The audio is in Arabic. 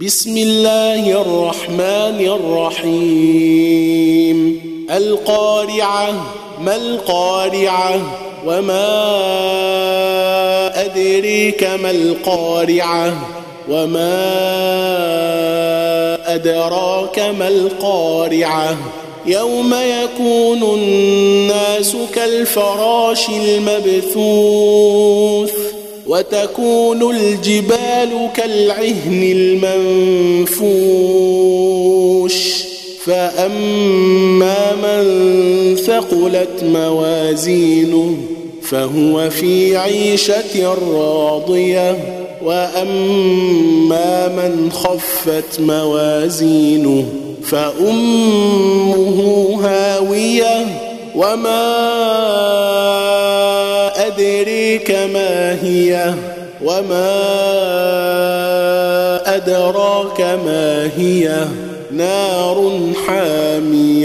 بسم الله الرحمن الرحيم. القارعة ما القارعة؟ وما أدريك ما القارعة؟ وما أدراك ما القارعة؟ يوم يكون الناس كالفراش المبثوث. وتكون الجبال كالعهن المنفوش. فأما من ثقلت موازينه فهو في عيشة راضية. وأما من خفت موازينه فأمه هاوية. وما أدريك ما هي وما أدراك ما هي نار حامية.